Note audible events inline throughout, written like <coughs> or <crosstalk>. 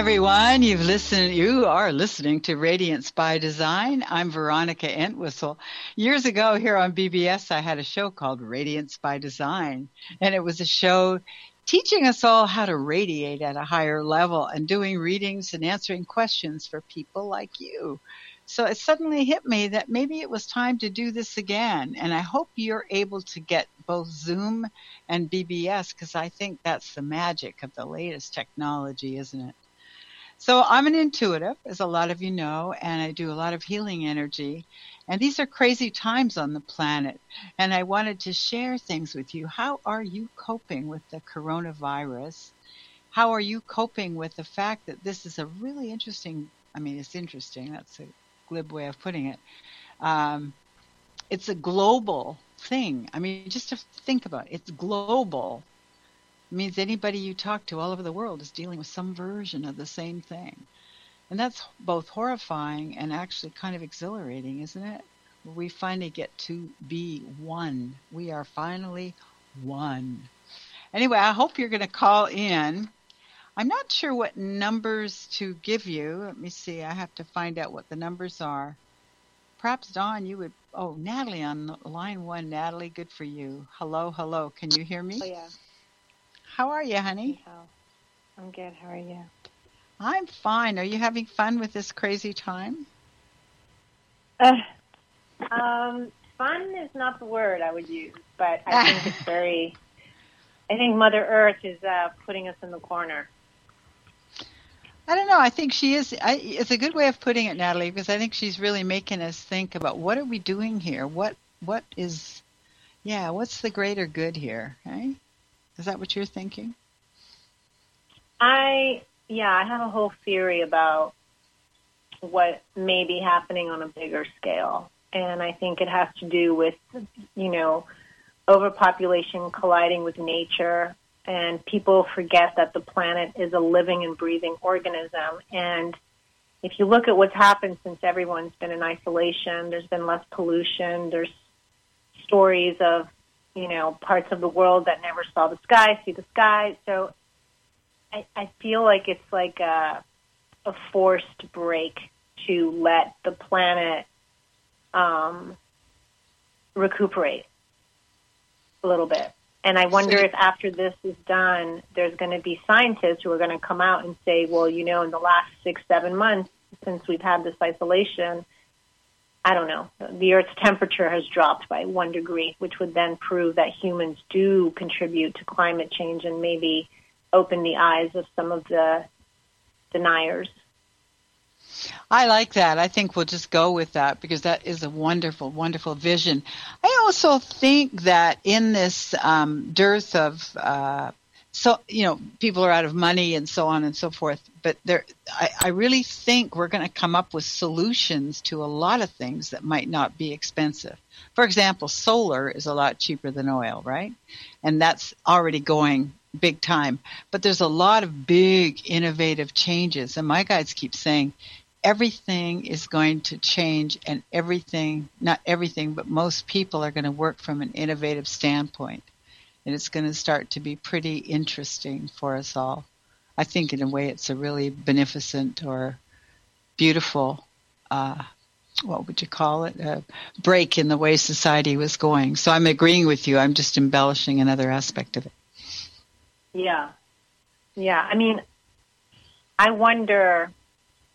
Everyone. You've listened, you are listening to Radiance by Design. I'm Veronica Entwistle. Years ago here on BBS, I had a show called Radiance by Design, and it was a show teaching us all how to radiate at a higher level and doing readings and answering questions for people like you. So it suddenly hit me that maybe it was time to do this again. And I hope you're able to get both Zoom and BBS because I think that's the magic of the latest technology, isn't it? So I'm an intuitive, as a lot of you know, and I do a lot of healing energy. And these are crazy times on the planet. And I wanted to share things with you. How are you coping with the coronavirus? How are you coping with the fact that this is a really interesting, I mean, it's interesting. That's a glib way of putting it. Um, it's a global thing. I mean, just to think about it, it's global. Means anybody you talk to all over the world is dealing with some version of the same thing. And that's both horrifying and actually kind of exhilarating, isn't it? We finally get to be one. We are finally one. Anyway, I hope you're going to call in I'm not sure what numbers to give you. Let me see. I have to find out what the numbers are. Perhaps Dawn, you would. Oh, Natalie on line one. Natalie, good for you. Hello, hello. Can you hear me? Oh yeah. How are you, honey? I'm good. How are you? I'm fine. Are you having fun with this crazy time? Uh, um, fun is not the word I would use, but I think it's <laughs> very. I think Mother Earth is uh, putting us in the corner. I don't know. I think she is. I, it's a good way of putting it, Natalie, because I think she's really making us think about what are we doing here. What what is, yeah, what's the greater good here? Right? Is that what you're thinking? I yeah, I have a whole theory about what may be happening on a bigger scale, and I think it has to do with you know overpopulation colliding with nature and people forget that the planet is a living and breathing organism. And if you look at what's happened since everyone's been in isolation, there's been less pollution. There's stories of, you know, parts of the world that never saw the sky, see the sky. So I, I feel like it's like a, a forced break to let the planet um, recuperate a little bit. And I wonder if after this is done, there's going to be scientists who are going to come out and say, well, you know, in the last six, seven months since we've had this isolation, I don't know, the Earth's temperature has dropped by one degree, which would then prove that humans do contribute to climate change and maybe open the eyes of some of the deniers. I like that. I think we'll just go with that because that is a wonderful, wonderful vision. I also think that in this um, dearth of, uh, so you know, people are out of money and so on and so forth. But there, I, I really think we're going to come up with solutions to a lot of things that might not be expensive. For example, solar is a lot cheaper than oil, right? And that's already going big time. But there's a lot of big innovative changes. And my guides keep saying everything is going to change and everything, not everything, but most people are going to work from an innovative standpoint. And it's going to start to be pretty interesting for us all. I think in a way it's a really beneficent or beautiful, uh, what would you call it, a break in the way society was going. So I'm agreeing with you. I'm just embellishing another aspect of it. Yeah. Yeah. I mean, I wonder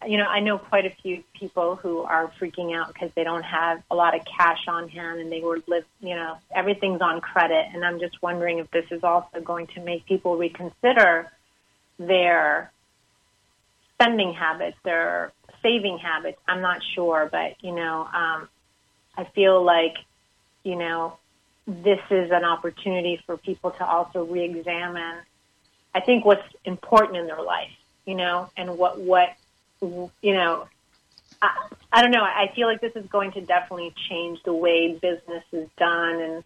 you know, I know quite a few people who are freaking out because they don't have a lot of cash on hand and they were live, you know, everything's on credit. And I'm just wondering if this is also going to make people reconsider their spending habits, their saving habits. I'm not sure, but you know, um, I feel like, you know, this is an opportunity for people to also re-examine. I think what's important in their life, you know, and what what you know, I, I don't know. I feel like this is going to definitely change the way business is done and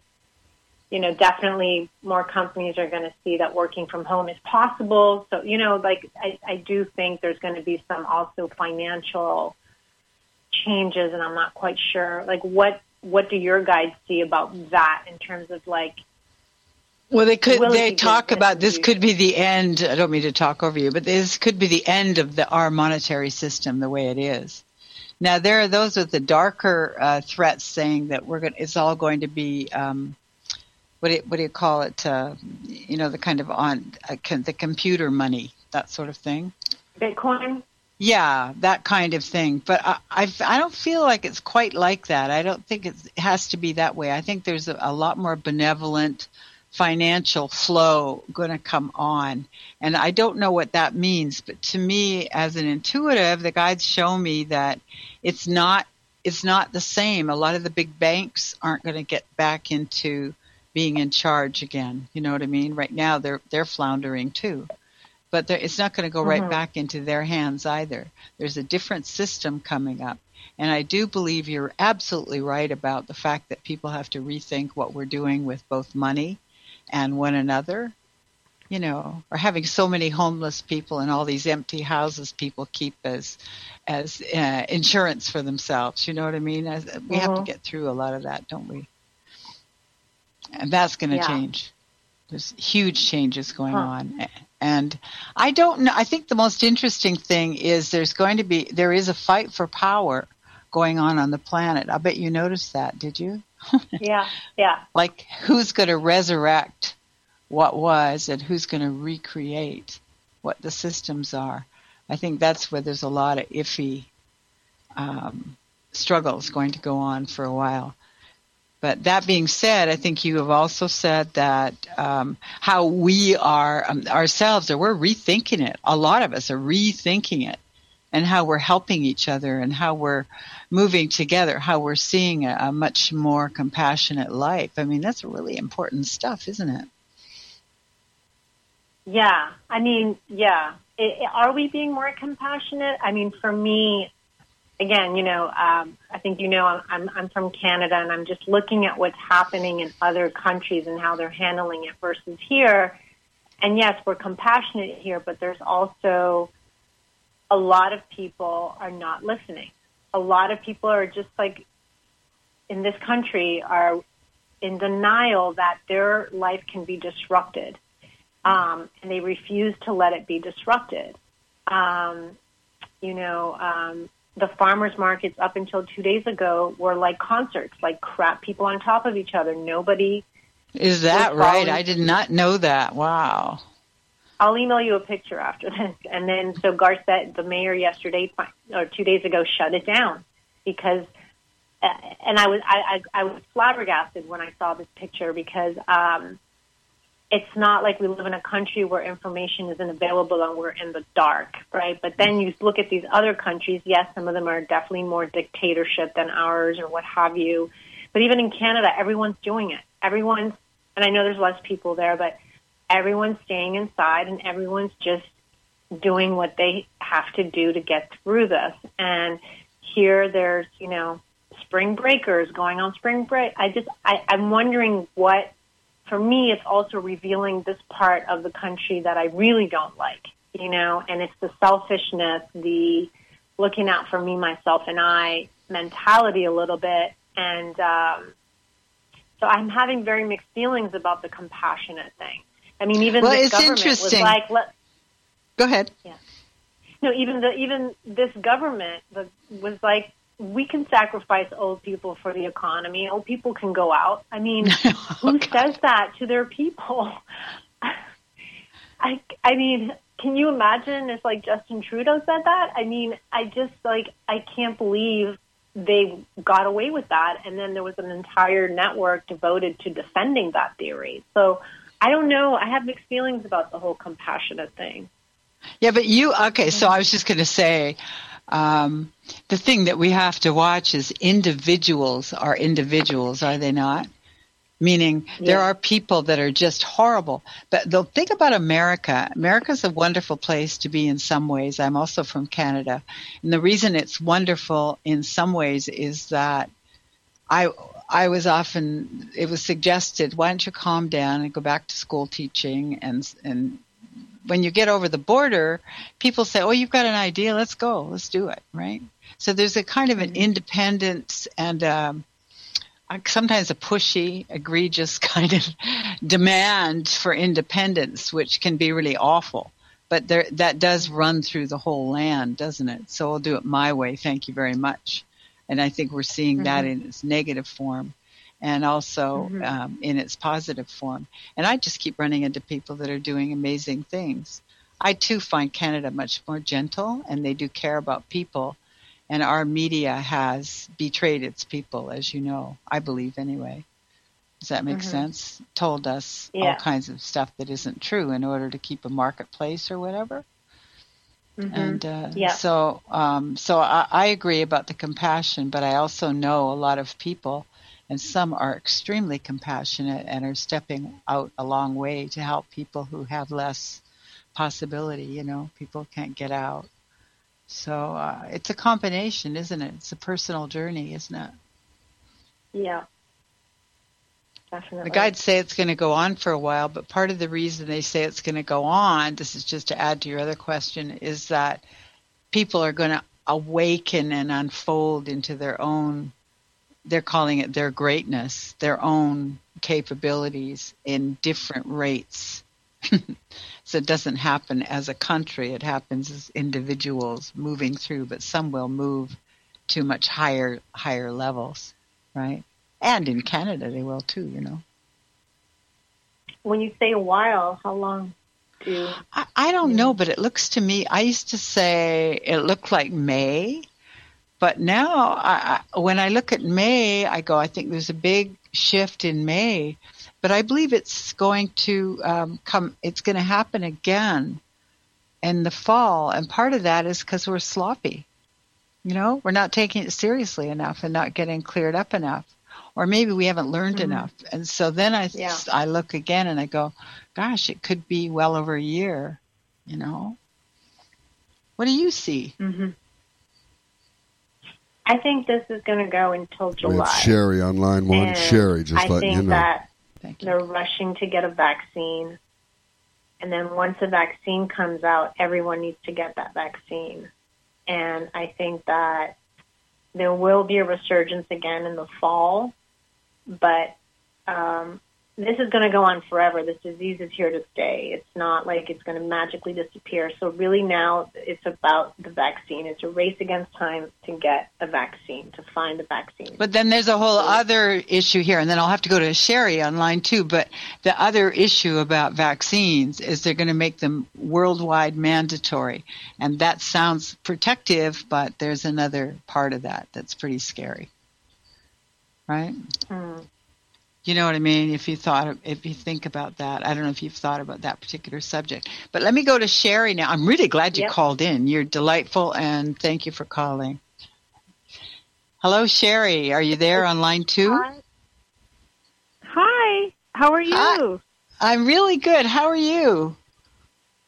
you know, definitely more companies are going to see that working from home is possible. So, you know, like I, I do think there's going to be some also financial changes, and I'm not quite sure. Like, what what do your guides see about that in terms of like Well, they could. They talk about this could be the end. I don't mean to talk over you, but this could be the end of the our monetary system the way it is. Now there are those with the darker uh, threats saying that we're going. It's all going to be. Um, what do you, what do you call it? Uh, you know, the kind of on uh, the computer money, that sort of thing. Bitcoin. Yeah, that kind of thing. But I, I, I don't feel like it's quite like that. I don't think it has to be that way. I think there's a, a lot more benevolent financial flow going to come on. And I don't know what that means, but to me, as an intuitive, the guides show me that it's not it's not the same. A lot of the big banks aren't going to get back into being in charge again. You know what I mean? Right now, they're they're floundering too, but it's not going to go right mm-hmm. back into their hands either. There's a different system coming up. And I do believe you're absolutely right about the fact that people have to rethink what we're doing with both money and one another you know, or having so many homeless people and all these empty houses people keep as as uh, insurance for themselves. You know what I mean? As, we mm-hmm. have to mm-hmm. get through a lot of that, don't we? And that's going to yeah. change. There's huge changes going huh. on. And I don't know. I think the most interesting thing is there's going to be there is a fight for power going on on the planet. I bet you noticed that. Did you? <laughs> yeah, yeah. Like who's going to resurrect what was and who's going to recreate what the systems are? I think that's where there's a lot of iffy um, struggles going to go on for a while. But that being said, I think you have also said that um, how we are um, ourselves, or we're rethinking it. A lot of us are rethinking it, and how we're helping each other, and how we're moving together, how we're seeing a, a much more compassionate life. I mean, that's really important stuff, isn't it? Yeah, I mean, yeah. It, are we being more compassionate? I mean, for me, again, you know, um, I think you know I'm, I'm from Canada, and I'm just looking at what's happening in other countries and how they're handling it versus here. And yes, we're compassionate here, but there's also a lot of people are not listening a lot of people are just like in this country are in denial that their life can be disrupted, um, and they refuse to let it be disrupted. Um, you know, um, the farmers markets up until two days ago were like concerts, like crap people on top of each other. Nobody. Is that right? I did not know that. Wow. I'll email you a picture after this. And then, so Garcetti, the mayor yesterday or two days ago, shut it down because, uh, and I was I, I, I was flabbergasted when I saw this picture because um, it's not like we live in a country where information isn't available and we're in the dark, right? But then you look at these other countries. Yes, some of them are definitely more dictatorship than ours or what have you. But even in Canada, everyone's doing it. Everyone's, and I know there's less people there, but everyone's staying inside and everyone's just doing what they have to do to get through this. And here there's, you know, spring breakers going on spring break. I just, I, I'm wondering what, for me, it's also revealing this part of the country that I really don't like, you know, and it's the selfishness, the looking out for me, myself, and I mentality a little bit. And, um, so I'm having very mixed feelings about the compassionate thing. I mean, even well, this it's government interesting. was like, let, go ahead. Yeah. No, even the even this government was like, we can sacrifice old people for the economy. Old people can go out. I mean, <laughs> oh, who God. says that to their people? <laughs> I I mean, can you imagine if like Justin Trudeau said that? I mean, I just like I can't believe they got away with that and then there was an entire network devoted to defending that theory. So I don't know. I have mixed feelings about the whole compassionate thing. Yeah, but you okay? So I was just going to say, um, the thing that we have to watch is individuals are individuals, are they not? Meaning yeah. there are people that are just horrible. But they'll think about America. America's a wonderful place to be in some ways. I'm also from Canada. And the reason it's wonderful in some ways is that I I was often it was suggested, why don't you calm down and go back to school teaching and and when you get over the border, people say, "Oh, you've got an idea, let's go, let's do it." Right? So there's a kind of an mm-hmm. independence and um, sometimes a pushy, egregious <laughs> kind of demand for independence, which can be really awful. But there, that does run through the whole land, doesn't it? So I'll do it my way. Thank you very much. And I think we're seeing mm-hmm. that in its negative form and also mm-hmm. um, in its positive form. And I just keep running into people that are doing amazing things. I too find Canada much more gentle and they do care about people and our media has betrayed its people, as you know, I believe anyway. Does that make mm-hmm. sense? Told us yeah. all kinds of stuff that isn't true in order to keep a marketplace or whatever. Mm-hmm. And uh, yeah. so, um, so I, I agree about the compassion, but I also know a lot of people, and some are extremely compassionate and are stepping out a long way to help people who have less possibility. You know, people can't get out. So uh, it's a combination, isn't it? It's a personal journey, isn't it? Yeah. Definitely. The guides say it's going to go on for a while, but part of the reason they say it's going to go on, this is just to add to your other question, is that people are going to awaken and unfold into their own, they're calling it their greatness, their own capabilities in different rates. <laughs> So it doesn't happen as a country, it happens as individuals moving through, but some will move to much higher higher levels, right? And in Canada they will too, you know. When you say a while, how long do I, I don't know, but it looks to me I used to say it looked like May, but now I, when I look at May, I go, I think there's a big shift in May but I believe it's going to um, come. It's going to happen again in the fall, and part of that is because we're sloppy. You know, we're not taking it seriously enough and not getting cleared up enough, or maybe we haven't learned mm-hmm. enough. And so then I yeah. I look again and I go, gosh, it could be well over a year. You know, what do you see? Mm-hmm. I think this is going to go until July. We have Sherry on line one. And Sherry, just I letting you know. That they're rushing to get a vaccine. And then once a vaccine comes out, everyone needs to get that vaccine. And I think that there will be a resurgence again in the fall, but um, this is going to go on forever. This disease is here to stay. It's not like it's going to magically disappear. So really now it's about the vaccine. It's a race against time to get a vaccine, to find a vaccine. But then there's a whole other issue here, and then I'll have to go to Sherry online too. But the other issue about vaccines is they're going to make them worldwide mandatory. And that sounds protective, but there's another part of that that's pretty scary. Right? Mm. You know what I mean? If you thought, if you think about that, I don't know if you've thought about that particular subject. But let me go to Sherry now. I'm really glad you yep. called in. You're delightful, and thank you for calling. Hello, Sherry. Are you there on line two? Hi. Hi. How are you? Hi. I'm really good. How are you?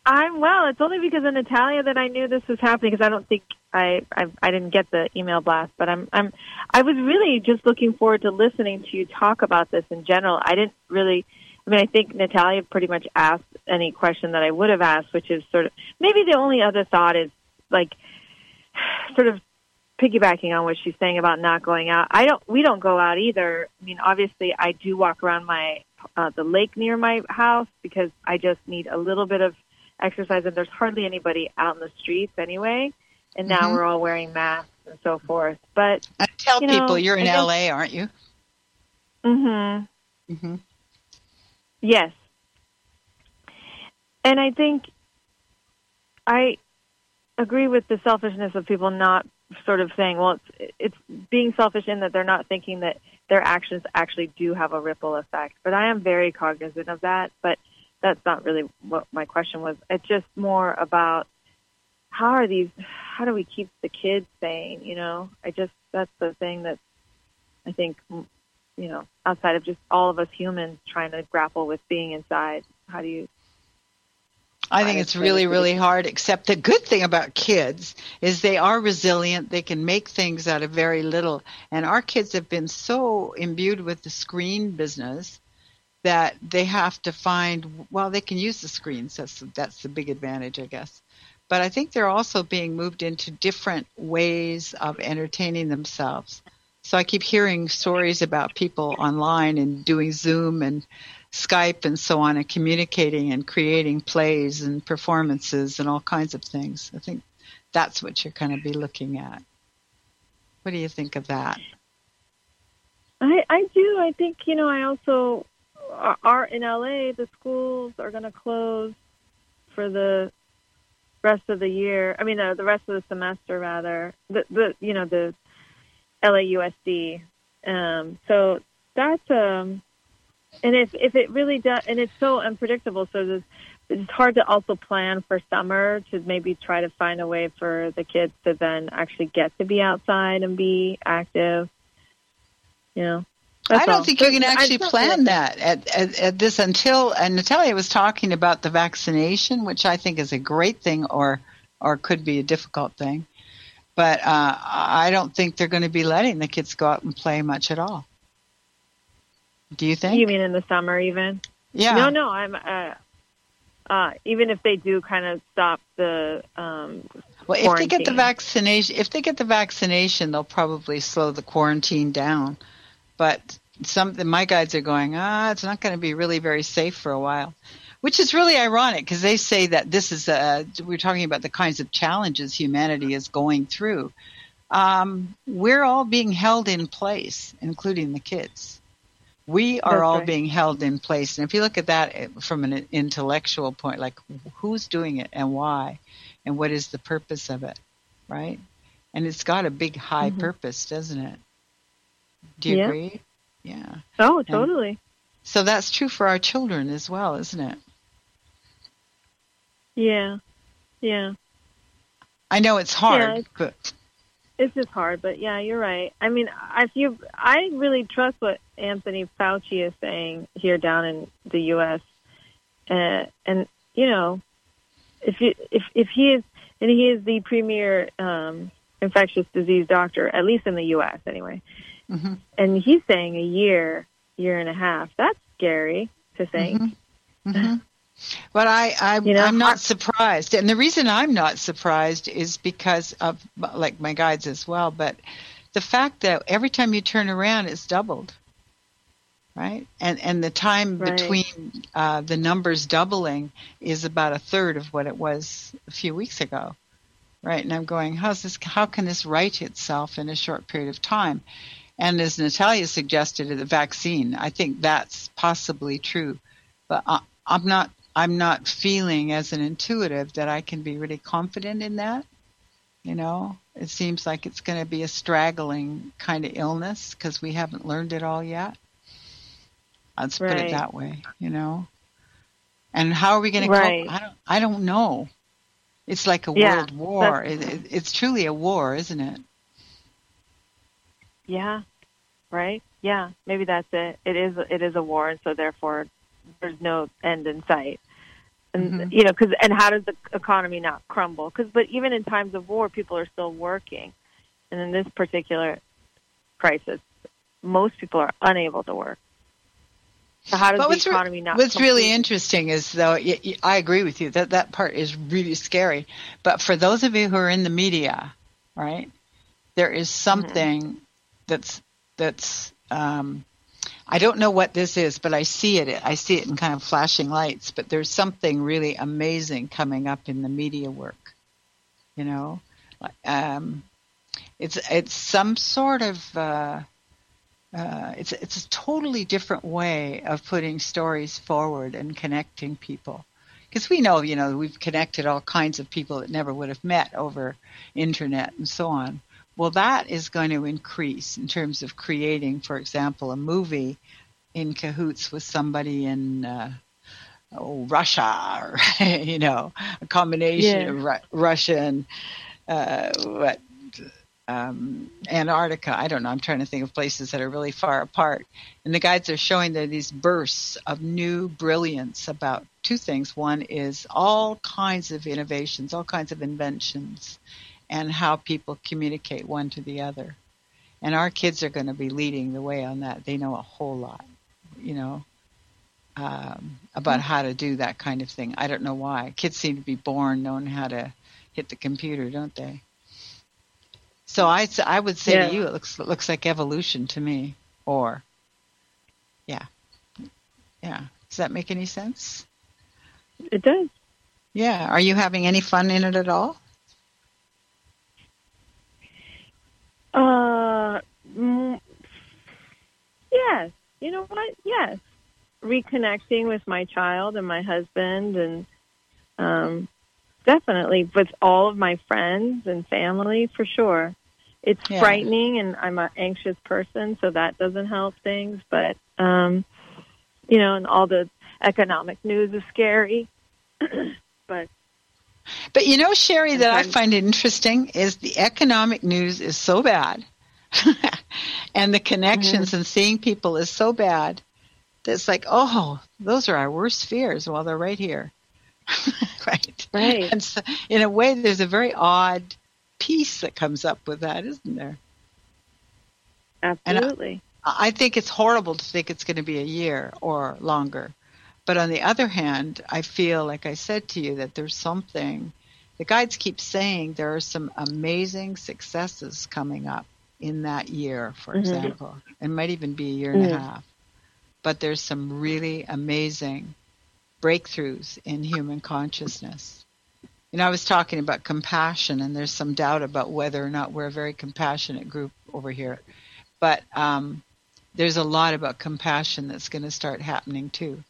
I'm well. It's only because of Natalia that I knew this was happening because I don't think I, I I didn't get the email blast, but I'm I'm I was really just looking forward to listening to you talk about this in general. I didn't really. I mean, I think Natalia pretty much asked any question that I would have asked, which is sort of maybe the only other thought is like <sighs> sort of piggybacking on what she's saying about not going out. I don't. We don't go out either. I mean, obviously, I do walk around my uh, the lake near my house because I just need a little bit of exercise, and there's hardly anybody out in the streets anyway and now mm-hmm. we're all wearing masks and so forth. But I tell you know, people you're in LA, aren't you? Mhm. Mhm. Yes. And I think I agree with the selfishness of people not sort of saying, well, it's it's being selfish in that they're not thinking that their actions actually do have a ripple effect. But I am very cognizant of that. But that's not really what my question was. It's just more about how are these how do we keep the kids sane you know i just that's the thing that i think you know outside of just all of us humans trying to grapple with being inside how do you I think it's really, really hard, except the good thing about kids is they are resilient. They can make things out of very little. And our kids have been so imbued with the screen business that they have to find, well, they can use the screens. That's, that's the big advantage, I guess but I think they're also being moved into different ways of entertaining themselves. So I keep hearing stories about people online and doing Zoom and Skype and so on and communicating and creating plays and performances and all kinds of things. I think that's what you're going to be looking at. What do you think of that? I I do. I think you know. I also uh, are in LA. The schools are going to close for the rest of the year. I mean, uh, the rest of the semester, rather. The the you know the LAUSD. Um, so that's um, and if if it really does, and it's so unpredictable. So there's, it's hard to also plan for summer to maybe try to find a way for the kids to then actually get to be outside and be active. You know. I don't all. think you can actually plan that at, at, at, this until and Natalia was talking about the vaccination, which I think is a great thing or or could be a difficult thing. But uh, I don't think they're going to be letting the kids go out and play much at all. Do you think? You mean in the summer, even? Yeah. No, no. I'm. Uh, uh, even if they do kind of stop the. Um, well, if they get the vaccination, if they get the vaccination, they'll probably slow the quarantine down. But some my guides are going, ah, it's not going to be really very safe for a while, which is really ironic because they say that this is a, we're talking about the kinds of challenges humanity is going through. Um, we're all being held in place, including the kids. We are That's all right. being held in place. And if you look at that eh, from an intellectual point, like who's doing it and why, and what is the purpose of it, right? And it's got a big high mm-hmm. purpose, doesn't it? Do you yeah. agree? Yeah. Oh, totally. And so that's true for our children as well, isn't it? Yeah. Yeah. I know it's hard, yeah, it's, but it's just hard. But yeah, you're right. I mean, if you, I really trust what Anthony Fauci is saying here down in the U.S. Uh, and you know, if you, if if he is, and he is the premier um, infectious disease doctor, at least in the U.S. anyway. Mm-hmm. And he's saying a year, year and a half. That's scary to think. Mm-hmm. Mm-hmm. But I, I you know, I'm not surprised, and the reason I'm not surprised is because of like my guides as well. But the fact that every time you turn around, it's doubled, right? And and the time right. between uh, the numbers doubling is about a third of what it was a few weeks ago, right? And I'm going, how's this? How can this right itself in a short period of time? And as Natalia suggested, the vaccine, I think that's possibly true. But I, I'm not I'm not feeling as an intuitive that I can be really confident in that. You know, it seems like it's going to be a straggling kind of illness because we haven't learned it all yet. Let's right. put it that way, you know. And how are we going right. to cope? I don't. I don't know. It's like a yeah, world war. It, it, it's truly a war, isn't it? Yeah. Right. Yeah. Maybe that's it. It is. It is a war, and so therefore there's no end in sight. And mm-hmm. you know, because and how does the economy not crumble? Because but even in times of war, people are still working, and in this particular crisis, most people are unable to work. So how does but the economy not? What's really interesting is though I agree with you that that part is really scary. But for those of you who are in the media, right, there is mm-hmm. something mm-hmm. That's that's um, I don't know what this is, but I see it. I see it in kind of flashing lights. But there's something really amazing coming up in the media work. You know, um, it's it's some sort of uh, uh, it's it's a totally different way of putting stories forward and connecting people. Because we know, you know, we've connected all kinds of people that never would have met over internet and so on. Well, that is going to increase in terms of creating, for example, a movie in cahoots with somebody in uh, oh, Russia, or <laughs> you know, a combination yeah. of Ru- Russia and uh, what um, Antarctica. I don't know. I'm trying to think of places that are really far apart. And the guides are showing there these bursts of new brilliance about two things. One is all kinds of innovations, all kinds of inventions and how people communicate one to the other. And our kids are going to be leading the way on that. They know a whole lot, you know, um, about mm-hmm. how to do that kind of thing. I don't know why. Kids seem to be born knowing how to hit the computer, don't they? So I, I would say yeah. to you, it looks it looks like evolution to me. Or, yeah, yeah. Does that make any sense? It does. Yeah. Are you having any fun in it at all? Uh, mm, yes. You know what? Yes. Reconnecting with my child and my husband, and um, definitely with all of my friends and family for sure. It's yeah. frightening, and I'm an anxious person, so that doesn't help things. But um, you know, and all the economic news is scary. <clears throat> but but you know, Sherry, that I find it interesting is the economic news is so bad, <laughs> and the connections mm-hmm. and seeing people is so bad that it's like, oh, those are our worst fears. Well, they're right here, <laughs> right? Right. And so, in a way, there's a very odd piece that comes up with that, isn't there? Absolutely. I, I think it's horrible to think it's going to be a year or longer but on the other hand, I feel, like I said to you, that there's something. The guides keep saying there are some amazing successes coming up in that year, for mm-hmm. example. It might even be a year and mm-hmm. a half. But there's some really amazing breakthroughs in human consciousness. You know, I was talking about compassion, and there's some doubt about whether or not we're a very compassionate group over here. But um, there's a lot about compassion that's going to start happening too.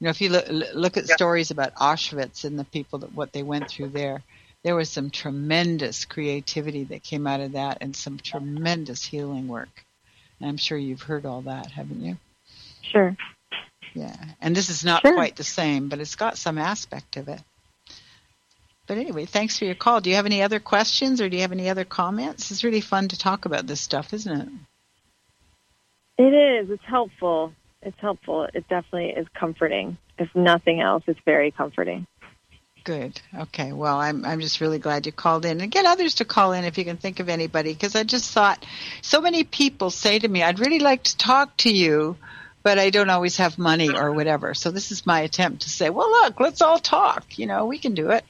You know, if you look, look at stories about Auschwitz and the people that what they went through there, there was some tremendous creativity that came out of that, and some tremendous healing work. And I'm sure you've heard all that, haven't you? Sure. Yeah, and this is not sure. quite the same, but it's got some aspect of it. But anyway, thanks for your call. Do you have any other questions or do you have any other comments? It's really fun to talk about this stuff, isn't it? It is. It's helpful it's helpful. It definitely is comforting. If nothing else, it's very comforting. Good. Okay. Well, I'm I'm just really glad you called in, and get others to call in if you can think of anybody, because I just thought so many people say to me, "I'd really like to talk to you." But I don't always have money or whatever. So this is my attempt to say, well, look, let's all talk. You know, we can do it.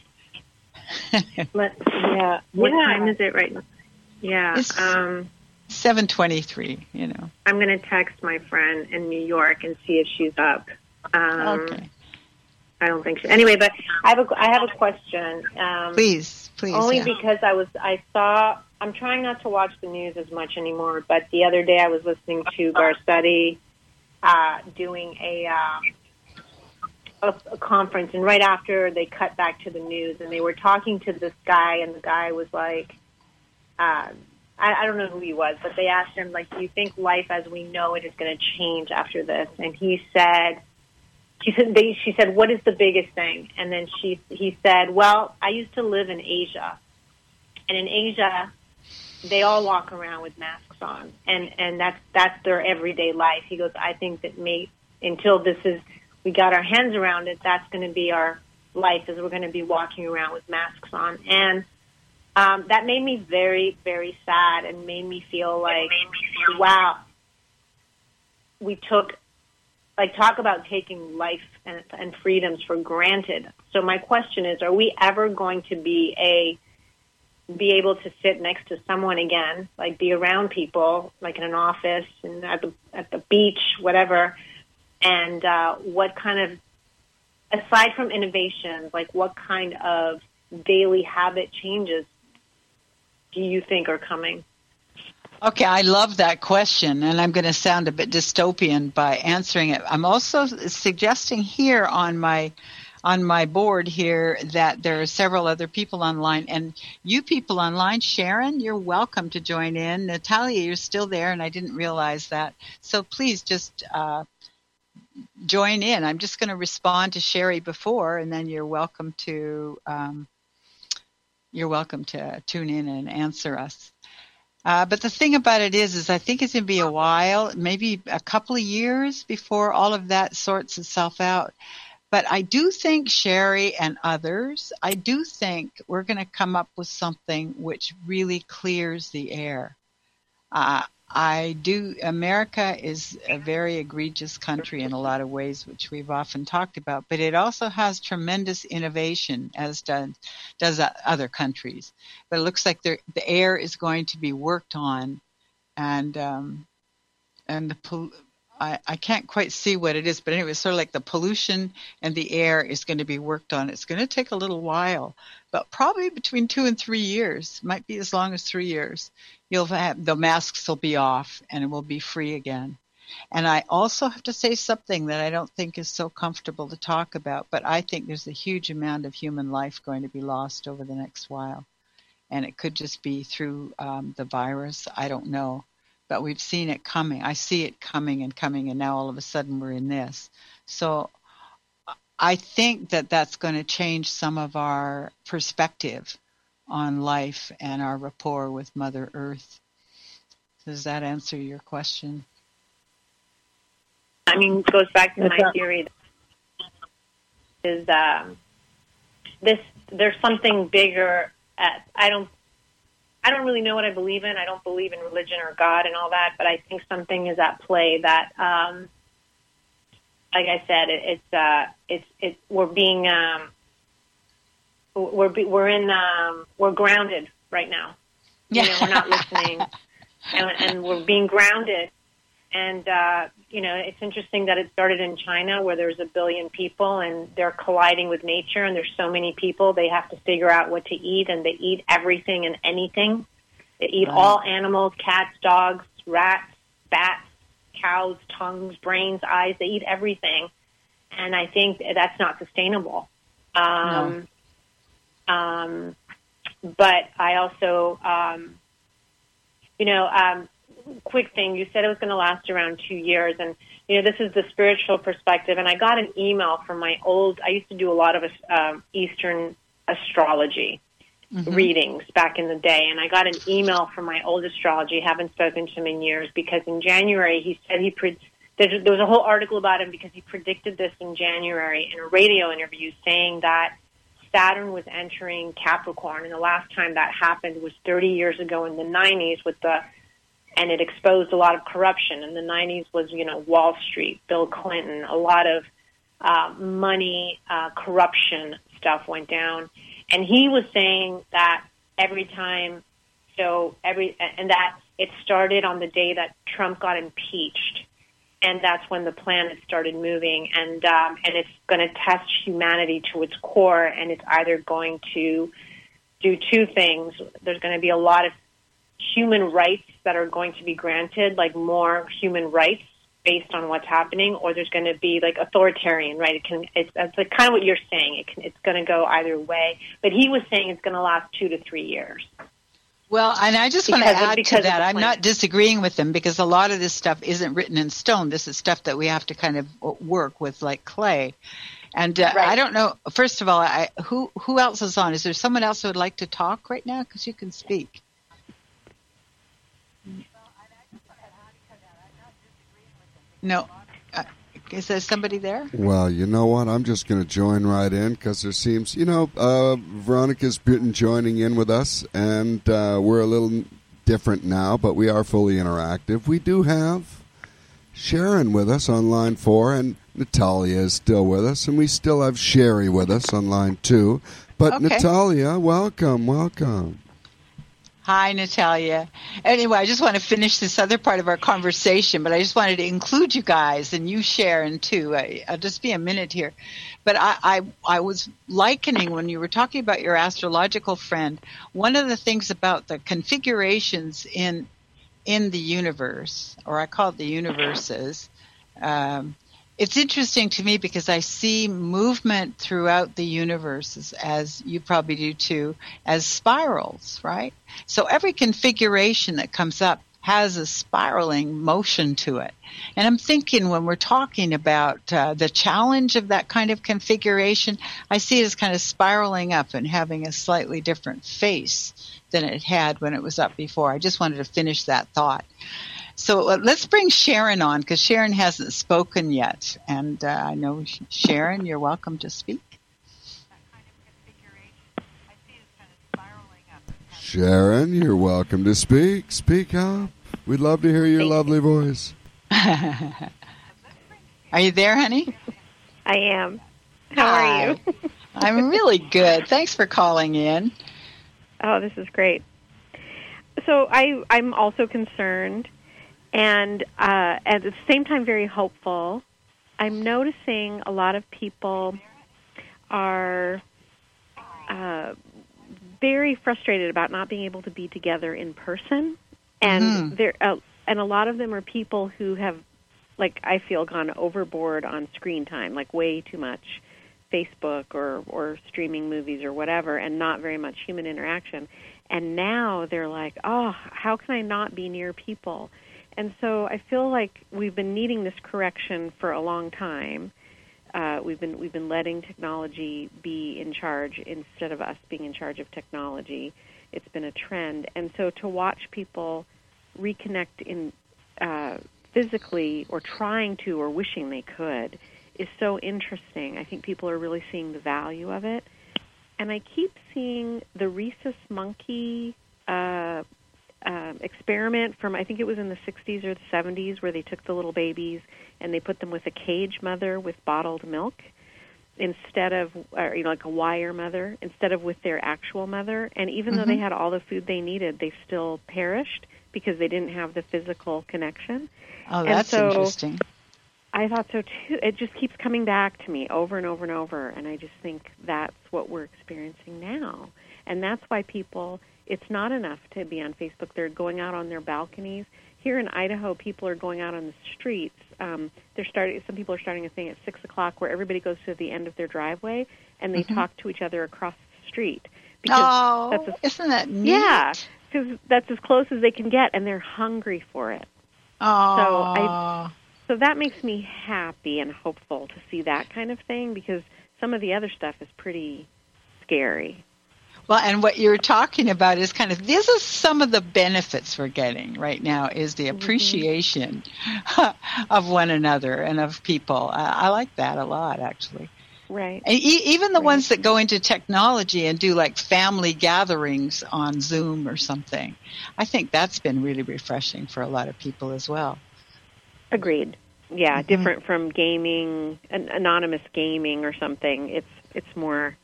Let, yeah. What yeah. time is it right now? Yeah. It's, um, 723, you know. I'm going to text my friend in New York and see if she's up. Um, okay. I don't think so. Anyway, but I have a I have a question. Um, please, please. Only yeah. because I was I saw I'm trying not to watch the news as much anymore. But the other day I was listening to Garcetti uh, doing a, uh, a a conference, and right after they cut back to the news, and they were talking to this guy, and the guy was like. Uh, I, I don't know who he was, but they asked him, like, do you think life as we know it is going to change after this? And he said, she said, they, she said, what is the biggest thing? And then she, he said, well, I used to live in Asia. And in Asia, they all walk around with masks on. And, and that's, that's their everyday life. He goes, I think that may, until this is, we got our hands around it, that's going to be our life is we're going to be walking around with masks on. And um, that made me very, very sad and made me feel like, me feel wow, we took, like, talk about taking life and, and freedoms for granted. So my question is, are we ever going to be a, be able to sit next to someone again, like be around people, like in an office and at the at the beach, whatever. And uh, what kind of, aside from innovations, like what kind of daily habit changes do you think are coming? Okay, I love that question, and I'm going to sound a bit dystopian by answering it. I'm also suggesting here on my on my board here that there are several other people online, and you people online, Sharon, you're welcome to join in. Natalia, you're still there, and I didn't realize that. So please just uh, join in. I'm just going to respond to Sherry before, and then you're welcome to. Um, you're welcome to tune in and answer us. Uh, but the thing about it is, is I think it's going to be a while, maybe a couple of years before all of that sorts itself out. But I do think Sherry and others, I do think we're going to come up with something which really clears the air. Uh, I do. America is a very egregious country in a lot of ways, which we've often talked about, but it also has tremendous innovation, as does does other countries. But it looks like the air is going to be worked on, and um, and the I, I can't quite see what it is, but anyway, it's sort of like the pollution and the air is going to be worked on. It's going to take a little while, but probably between two and three years, might be as long as three years. You'll have the masks will be off and it will be free again. And I also have to say something that I don't think is so comfortable to talk about, but I think there's a huge amount of human life going to be lost over the next while. And it could just be through um, the virus. I don't know but we've seen it coming. I see it coming and coming, and now all of a sudden we're in this. So I think that that's going to change some of our perspective on life and our rapport with Mother Earth. Does that answer your question? I mean, it goes back to my theory is um, this there's something bigger at, I don't I don't really know what I believe in. I don't believe in religion or God and all that, but I think something is at play that, um, like I said, it, it's uh, it's it. We're being um, we're we're in um, we're grounded right now. Yeah. You know, we're not listening, <laughs> and, and we're being grounded. And uh, you know, it's interesting that it started in China where there's a billion people and they're colliding with nature and there's so many people, they have to figure out what to eat and they eat everything and anything. They eat right. all animals, cats, dogs, rats, bats, cows, tongues, brains, eyes, they eat everything. And I think that's not sustainable. Um, no. um, but I also, um, you know, um, quick thing. You said it was going to last around two years, and you know this is the spiritual perspective. And I got an email from my old. I used to do a lot of um, Eastern astrology mm-hmm. readings back in the day, and I got an email from my old astrology. Haven't spoken to him in years because in January he said he. Pre- there was a whole article about him because he predicted this in January in a radio interview, saying that Saturn was entering Capricorn, and the last time that happened was 30 years ago in the 90s with the and it exposed a lot of corruption. In the 90s was, you know, Wall Street, Bill Clinton, a lot of uh, money, uh, corruption stuff went down. And he was saying that every time, so every, and that it started on the day that Trump got impeached. And that's when the planet started moving, and um, and it's going to test humanity to its core, and it's either going to do two things. There's going to be a lot of human rights that are going to be granted, like more human rights based on what's happening, or there's going to be like authoritarian, right? It can, it's, it's like kind of what you're saying. It can, it's going to go either way. But he was saying it's going to last two to three years. Well, and I just want to add to that. I'm not disagreeing with them because a lot of this stuff isn't written in stone. This is stuff that we have to kind of work with, like clay. And uh, right. I don't know. First of all, I, who who else is on? Is there someone else who would like to talk right now? Because you can speak. No. Uh, is there somebody there? Well, you know what? I'm just going to join right in because there seems, you know, uh, Veronica's been joining in with us, and uh, we're a little different now, but we are fully interactive. We do have Sharon with us on line four, and Natalia is still with us, and we still have Sherry with us on line two. But okay. Natalia, welcome, welcome. Hi, Natalia. Anyway, I just want to finish this other part of our conversation, but I just wanted to include you guys and you, Sharon, too. I, will just be a minute here. But I, I, I was likening when you were talking about your astrological friend, one of the things about the configurations in in the universe, or I call it the universes, um, it's interesting to me because I see movement throughout the universe as, as, you probably do too, as spirals, right? So every configuration that comes up has a spiraling motion to it. And I'm thinking when we're talking about uh, the challenge of that kind of configuration, I see it as kind of spiraling up and having a slightly different face than it had when it was up before. I just wanted to finish that thought. So uh, let's bring Sharon on because Sharon hasn't spoken yet. And uh, I know, Sharon, you're welcome to speak. Sharon, you're welcome to speak. Speak up. We'd love to hear your Thank lovely voice. <laughs> Are you there, honey? I am. How are you? <laughs> I'm really good. Thanks for calling in. Oh, this is great. So I I'm also concerned, and uh, at the same time very hopeful. I'm noticing a lot of people are uh, very frustrated about not being able to be together in person, and Mhm. there uh, and a lot of them are people who have, like I feel, gone overboard on screen time, like way too much Facebook or or streaming movies or whatever, and not very much human interaction. And now they're like, oh, how can I not be near people? And so I feel like we've been needing this correction for a long time. Uh, we've been we've been letting technology be in charge instead of us being in charge of technology. It's been a trend, and so to watch people reconnect in uh, physically or trying to or wishing they could is so interesting. I think people are really seeing the value of it, and I keep seeing the rhesus monkey. Uh, um, experiment from I think it was in the 60s or the 70s where they took the little babies and they put them with a cage mother with bottled milk instead of or, you know like a wire mother instead of with their actual mother and even though they Mhm. had all the food they needed they still perished because they didn't have the physical connection Oh, that's so- interesting. I thought so too. It just keeps coming back to me over and over and over, and I just think that's what we're experiencing now. And that's why people, it's not enough to be on Facebook. They're going out on their balconies. Here in Idaho, people are going out on the streets. Um, they're starting. Some people are starting a thing at six o'clock where everybody goes to the end of their driveway and they Mhm. talk to each other across the street. Because Oh, that's a- isn't that neat? yeah, because that's as close as they can get, and they're hungry for it. Oh, I- So that makes me happy and hopeful to see that kind of thing because some of the other stuff is pretty scary. Well, and what you're talking about is kind of this is some of the benefits we're getting right now is the Mm-hmm. appreciation <laughs> of one another and of people. I, I like that a lot, actually. Right. And e- even the Right. ones that go into technology and do like family gatherings on Zoom or something, I think that's been really refreshing for a lot of people as well. Agreed. Yeah, Mhm. different from gaming, an anonymous gaming or something. It's it's more,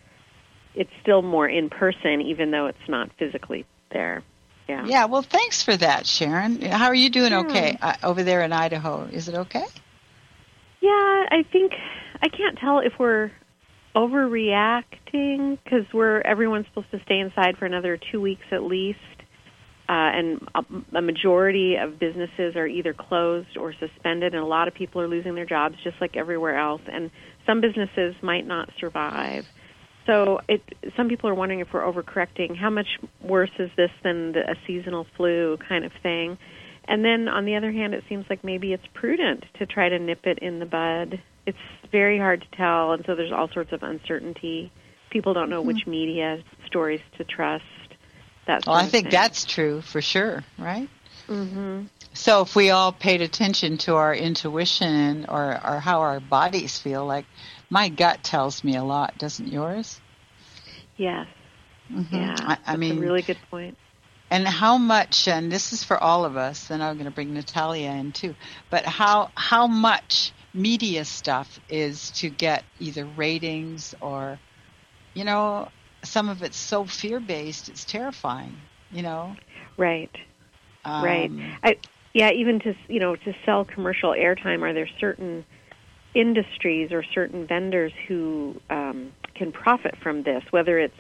it's still more in person, even though it's not physically there. Yeah. Yeah, well, thanks for that, Sharon. How are you doing? Yeah. Okay, uh, over there in Idaho, is it okay? Yeah, I think I can't tell if we're overreacting because we're everyone's supposed to stay inside for another two weeks at least, uh, and a, a majority of businesses are either closed or suspended, and a lot of people are losing their jobs just like everywhere else, and some businesses might not survive. So it, some people are wondering if we're overcorrecting. How much worse is this than the, a seasonal flu kind of thing? And then on the other hand, it seems like maybe it's prudent to try to nip it in the bud. It's very hard to tell, and so there's all sorts of uncertainty. People don't know which media stories to trust. That Well, I think that's true for sure, right? Mm-hmm. So if we all paid attention to our intuition or, or how our bodies feel, like my gut tells me a lot, doesn't yours? Yes. Mhm. Yeah. I, I that's mean, a really good point. and how much, and this is for all of us, and I'm going to bring Natalia in too, but how, how much media stuff is to get either ratings or, you know, some of it's so fear-based, it's terrifying, you know? Right. Um, Right. I yeah, even to you know to sell commercial airtime, are there certain industries or certain vendors who um, can profit from this? Whether it's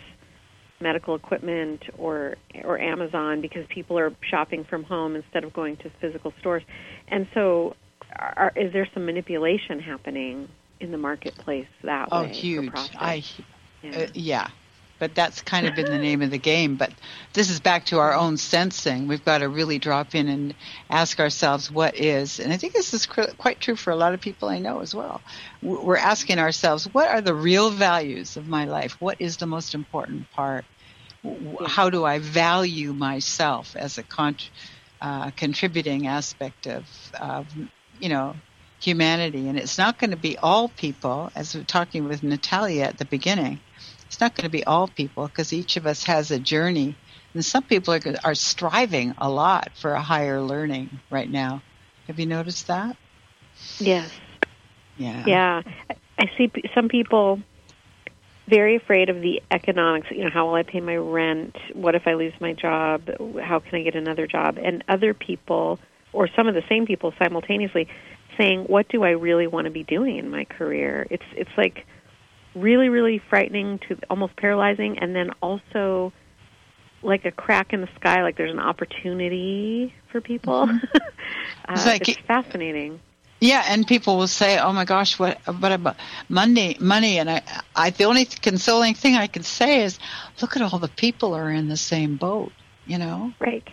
medical equipment or or Amazon, because people are shopping from home instead of going to physical stores, and so are, is there some manipulation happening in the marketplace that Oh, way? for huge. I, yeah. Uh, yeah, but that's kind of been the name of the game. But this is back to our own sensing. We've got to really drop in and ask ourselves what is, and I think this is cr- quite true for a lot of people I know as well. We're asking ourselves, what are the real values of my life? What is the most important part? How do I value myself as a con- uh, contributing aspect of, of, you know, humanity? And it's not going to be all people, as we we're talking with Natalia at the beginning not going to be all people because each of us has a journey. And some people are, are striving a lot for a higher learning right now. Have you noticed that? Yes. Yeah. Yeah. I see some people very afraid of the economics. You know, how will I pay my rent? What if I lose my job? How can I get another job? And other people, or some of the same people simultaneously, saying, "What do I really want to be doing in my career?" It's it's like really really frightening to almost paralyzing, and then also like a crack in the sky, like there's an opportunity for people. Mm-hmm. <laughs> uh, it's, like, it's fascinating. Yeah, and people will say, "Oh my gosh, what what about money? Money?" And I, I, the only consoling thing I can say is, look at all the people are in the same boat. You know, right?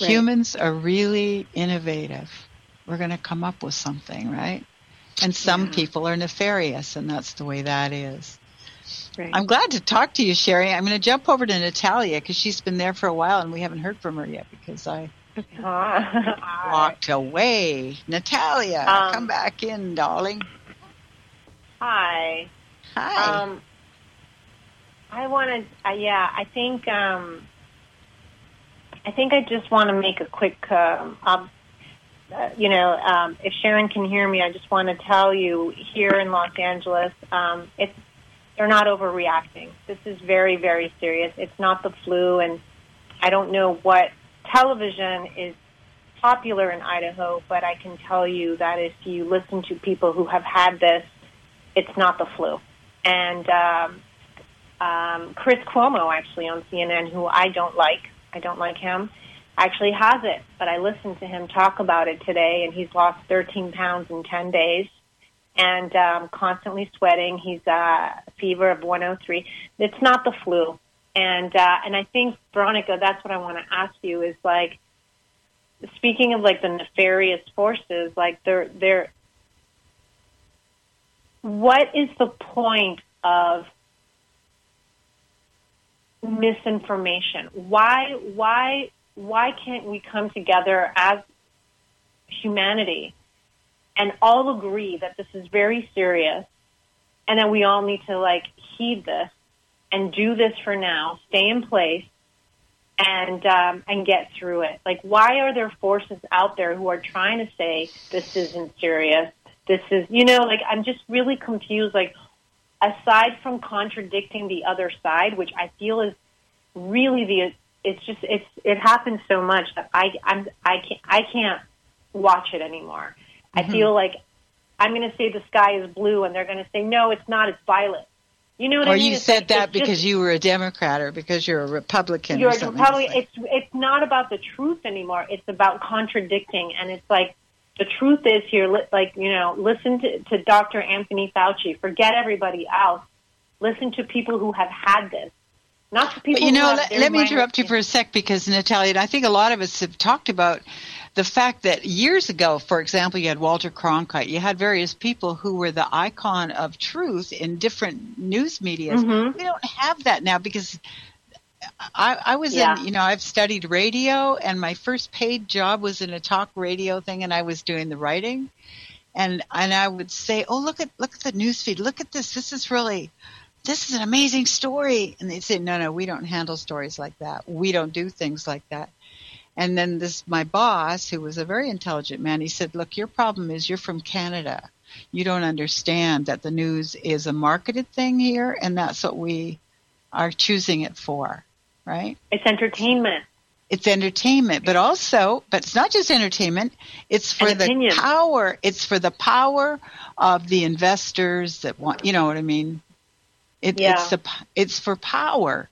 right. Humans are really innovative. We're going to come up with something, right? And some Yeah. people are nefarious, and that's the way that is. Right. I'm glad to talk to you, Sherry. I'm going to jump over to Natalia because she's been there for a while, and we haven't heard from her yet because I <laughs> walked away. Natalia, Um, come back in, darling. Hi. Hi. Um, I wanted, uh, yeah, I think, um, I think I just want to make a quick, um, ob- you know, um, if Sharon can hear me, I just want to tell you here in Los Angeles, um, it's they're not overreacting. This is very, very serious. It's not the flu, and I don't know what television is popular in Idaho, but I can tell you that if you listen to people who have had this, it's not the flu. And um, um, Chris Cuomo, actually on CNN, who I don't like, I don't like him, actually has it. But I listened to him talk about it today, and he's lost 13 pounds in 10 days, and um, constantly sweating. He's uh, a fever of 103. It's not the flu. And uh, and I think Veronica, that's what I want to ask you is like, speaking of like the nefarious forces, like they're they're what is the point of misinformation? Why why why can't we come together as humanity and all agree that this is very serious and that we all need to like heed this and do this for now, stay in place and um, and get through it. Like, why are there forces out there who are trying to say this isn't serious? This is, you know, like I'm just really confused. Like, aside from contradicting the other side, which I feel is really the, it's just it's it happens so much that I I'm I can't I can't watch it anymore. I mm-hmm. feel like I'm going to say the sky is blue, and they're going to say no, it's not. It's violet. You know what I or mean? you It's said like- that it's just- because you were a Democrat or because you're a Republican you're or something. probably It's it's it's not about the truth anymore. It's about contradicting, and it's like the truth is here. li- Like you know, listen to, to Dr. Anthony Fauci. Forget everybody else. Listen to people who have had this, not to people. But you know, let, let me interrupt you for a sec because Natalia, and I think a lot of us have talked about the fact that years ago, for example, you had Walter Cronkite, you had various people who were the icon of truth in different news medias. Mhm. We don't have that now because I, I was Yeah. in, you know, I've studied radio, and my first paid job was in a talk radio thing, and I was doing the writing, and and I would say, oh look at look at the news feed, look at this, this is really this is an amazing story. And they'd say, no, no, we don't handle stories like that. We don't do things like that. And then this, my boss, who was a very intelligent man, he said, look, your problem is you're from Canada. You don't understand that the news is a marketed thing here, and that's what we are choosing it for, right? It's entertainment. It's entertainment, but also, but it's not just entertainment. It's for And the opinion. power. It's for the power of the investors that want. You know what I mean? It, Yeah. It's p- it's for power,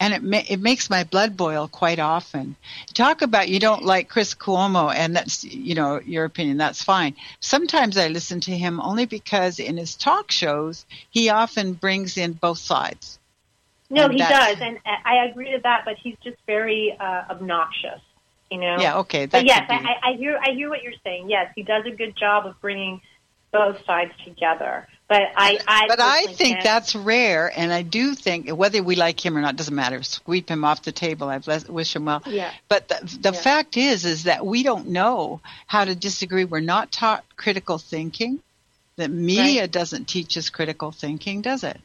and it ma- it makes my blood boil quite often. Talk about you don't like Chris Cuomo, and that's you know your opinion. That's fine. Sometimes I listen to him only because in his talk shows he often brings in both sides. No, And he does, and I agree to that. But he's just very uh, obnoxious. You know. Yeah, okay, that But yes, could be. I, I I hear I hear what you're saying. Yes, he does a good job of bringing both sides together. But I, I but I think that's rare, and I do think whether we like him or not doesn't matter. Sweep him off the table. I bless, wish him well. Yeah. But the, the Yeah. fact is, is that we don't know how to disagree. We're not taught critical thinking. The media doesn't teach us critical thinking, does it?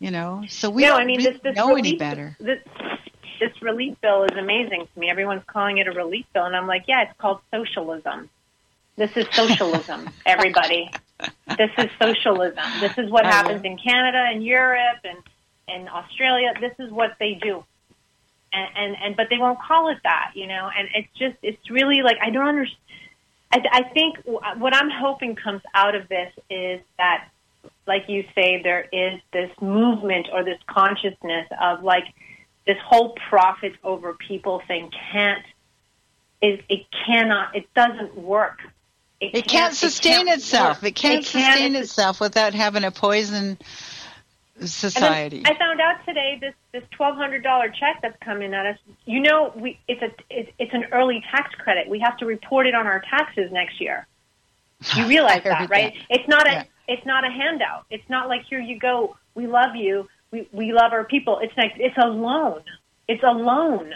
You know, so we no, don't I mean, really this, this know relief, any better. This, this relief bill is amazing to me. Everyone's calling it a relief bill, and I'm like, yeah, it's called socialism. This is socialism, everybody. This is socialism. This is what happens in Canada and Europe and and Australia. This is what they do. And, and and but they won't call it that, you know. And it's just it's really like I don't understand. I, I think what I'm hoping comes out of this is that, like you say, there is this movement or this consciousness of like this whole profit over people thing can't. It, it cannot. It doesn't work. It can't sustain can't itself. It can't It can't. sustain itself without having a poison society. I found out today this this twelve hundred dollar check that's coming at us. You know, we it's a it's, it's an early tax credit. We have to report it on our taxes next year. You <laughs> realize that, right? that. It's not a Yeah. it's not a handout. It's not like here you go. We love you. We we love our people. It's like it's a loan. It's a loan.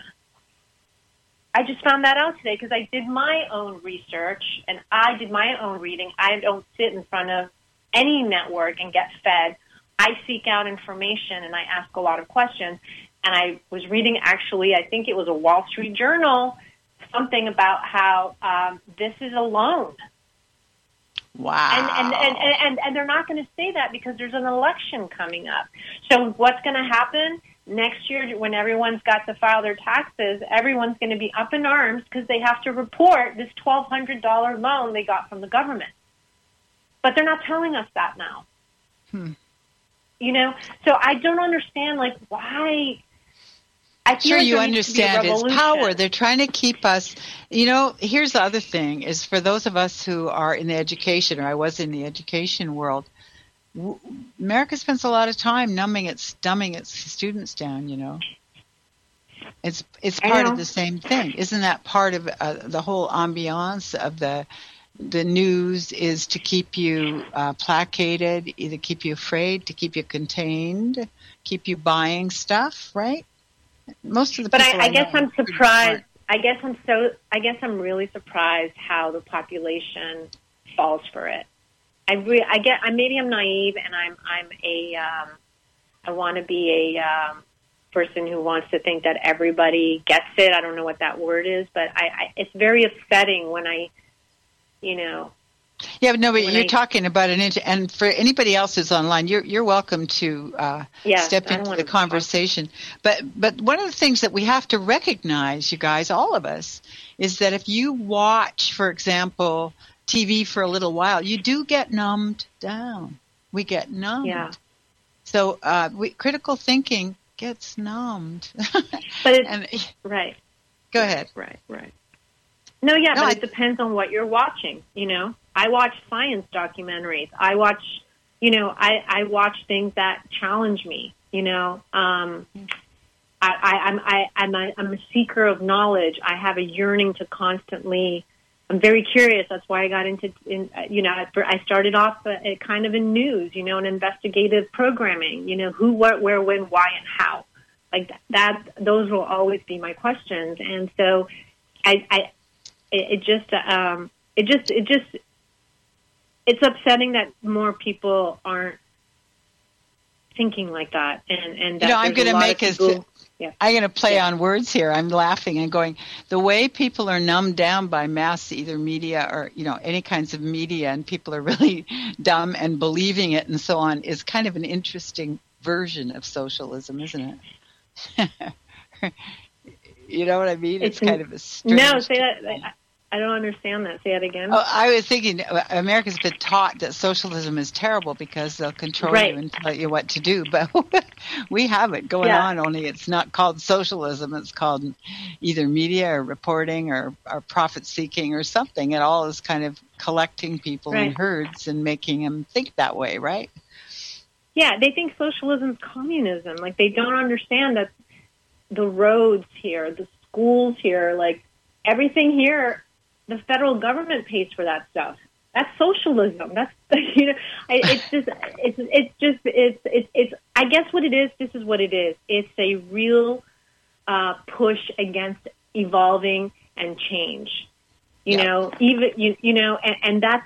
I just found that out today because I did my own research and I did my own reading. I don't sit in front of any network and get fed. I seek out information and I ask a lot of questions. And I was reading actually, I think it was a Wall Street Journal, something about how um, this is a loan. wow. And, and, and, and, and, and they're not going to say that because there's an election coming up. So what's going to happen next year when everyone's got to file their taxes? Everyone's going to be up in arms because they have to report this $1,200 loan they got from the government. But they're not telling us that now. Hmm. You know, so I don't understand like why. I Sure, like you there needs to be a understand. It's power. They're trying to keep us. You know, here's the other thing: is for those of us who are in the education, or I was in the education world. America spends a lot of time numbing its, dumbing its students down. You know, it's it's part of the same thing. Isn't that part of uh, the whole ambiance of the the news? Is to keep you uh, placated, either keep you afraid, to keep you contained, keep you buying stuff, right? Most of the But people I, I guess I'm surprised. I guess I'm so. I guess I'm really surprised how the population falls for it. I re- I get. I maybe I'm naive, and I'm I'm a. Um, I want to be a um, person who wants to think that everybody gets it. I don't know what that word is, but I, I it's very upsetting when I, you know, Yeah, but no, but when you're I- talking about an int- and for anybody else who's online, you're you're welcome to uh, yeah, step into the conversation. But but one of the things that we have to recognize, you guys, all of us, is that if you watch, for example, TV for a little while, you do get numbed down. We get numbed. Yeah. So uh, we, critical thinking gets numbed. <laughs> But it's and right. go ahead. Right, right. No, yeah, No, but I- it depends on what you're watching. You know, I watch science documentaries. I watch, you know, I I watch things that challenge me. You know, um, I, I I'm I, I'm a, I'm a seeker of knowledge. I have a yearning to constantly. I'm very curious. That's why I got into, in, you know, I started off uh, uh, kind of in news, you know, in investigative programming. You know, who, what, where, when, why, and how like that those will always be my questions and so i i it, it just um it just it just it's upsetting that more people aren't thinking like that and and that You know, I'm going to make us. Yeah. I'm going to play Yeah. on words here. I'm laughing and going. The way people are numbed down by mass, either media or you know any kinds of media, and people are <laughs> really dumb and believing it and so on, is kind of an interesting version of socialism, isn't it? <laughs> you know what I mean? It's, It's- kind of a strange. no say that I, don't understand that say that again Oh, I was thinking uh, America's been taught that socialism is terrible because they'll control Right. you and tell you what to do. <laughs> But we have it going Yeah. on, only it's not called socialism. It's called either media or reporting or, or profit seeking or something. It all is kind of collecting people in herds and making them think that way, right? Yeah, they think socialism is communism. Like they don't understand that the roads here, the schools here, like everything here, the federal government pays for that stuff. That's socialism. That's <laughs> you know, I- it's just it's it's just it's it's it's. I guess what it is. This is what it is. It's a real uh, push against evolving and change. You Yeah. know, even you you know, and, and that's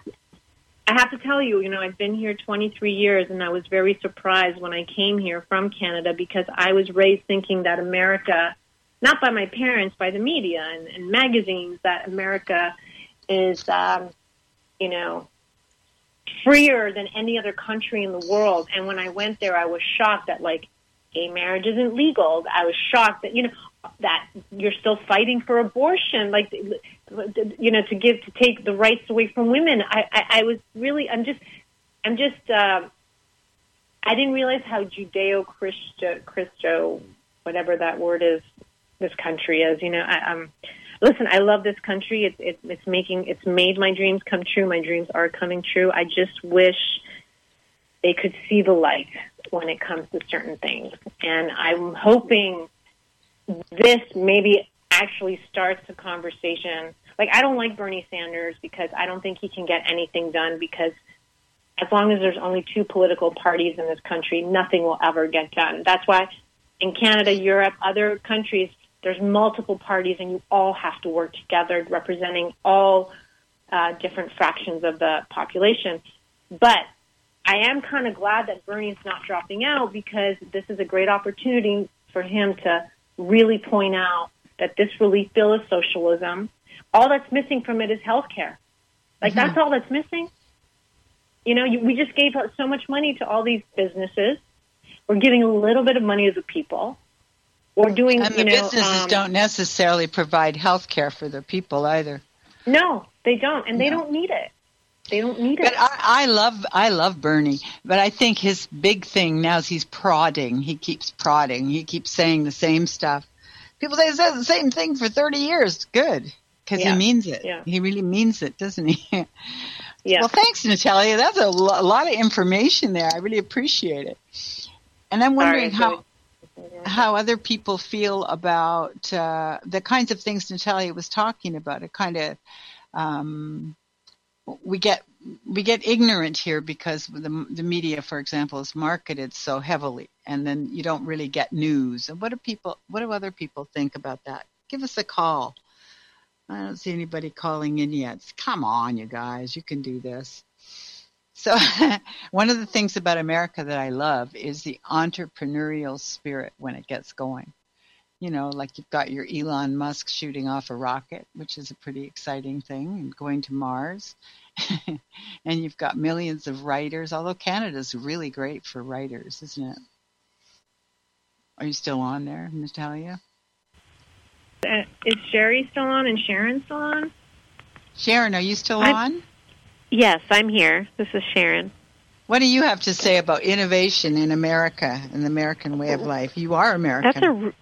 I have to tell you, you know, I've been here 23 years and I was very surprised when I came here from Canada because I was raised thinking that America, not by my parents, by the media and, and magazines, that America is, um, you know, freer than any other country in the world. And when I went there, I was shocked that like gay marriage isn't legal. I was shocked that, you know, that you're still fighting for abortion, like you know, to give to take the rights away from women. I, I, I was really, I'm just, I'm just, uh, I didn't realize how Judeo Christo, whatever that word is, this country is. You know, I, um, listen, I love this country. It's, it's it's making it's made my dreams come true. My dreams are coming true. I just wish they could see the light when it comes to certain things, and I'm hoping this maybe actually starts a conversation. Like, I don't like Bernie Sanders because I don't think he can get anything done because as long as there's only two political parties in this country, nothing will ever get done. That's why in Canada, Europe, other countries, there's multiple parties and you all have to work together representing all uh, different fractions of the population. But I am kind of glad that Bernie's not dropping out because this is a great opportunity for him to really point out that this relief bill is socialism. All that's missing from it is health care. Like mm-hmm. that's all that's missing. You know, you, we just gave out so much money to all these businesses. We're giving a little bit of money to the people. We're doing, and the know, businesses um, don't necessarily provide health care for their people either. No, they don't, and they no. don't need it. They don't need it. But I, I love I love Bernie, but I think his big thing now is he's prodding. He keeps prodding. He keeps saying the same stuff. People say says the same thing for thirty years. Good, because yeah. he means it. Yeah. He really means it, doesn't he? <laughs> yeah. Well, thanks, Natalia. That's a, lo- a lot of information there. I really appreciate it. And I'm wondering how how other people feel about uh, the kinds of things Natalia was talking about. It kind of um, we get we get ignorant here because the the media, for example, is marketed so heavily, and then you don't really get news. And what do people? What do other people think about that? Give us a call. I don't see anybody calling in yet. Come on, you guys, you can do this. So, <laughs> one of the things about America that I love is the entrepreneurial spirit when it gets going you know, like you've got your Elon Musk shooting off a rocket, which is a pretty exciting thing, and going to Mars. <laughs> and you've got millions of writers, although Canada's really great for writers, isn't it? Are you still on there, Natalia? Uh, is Sherry still on and Sharon still on? Sharon, are you still I'm, on? Yes, I'm here. This is Sharon. What do you have to say about innovation in America and the American way of life? You are American. That's a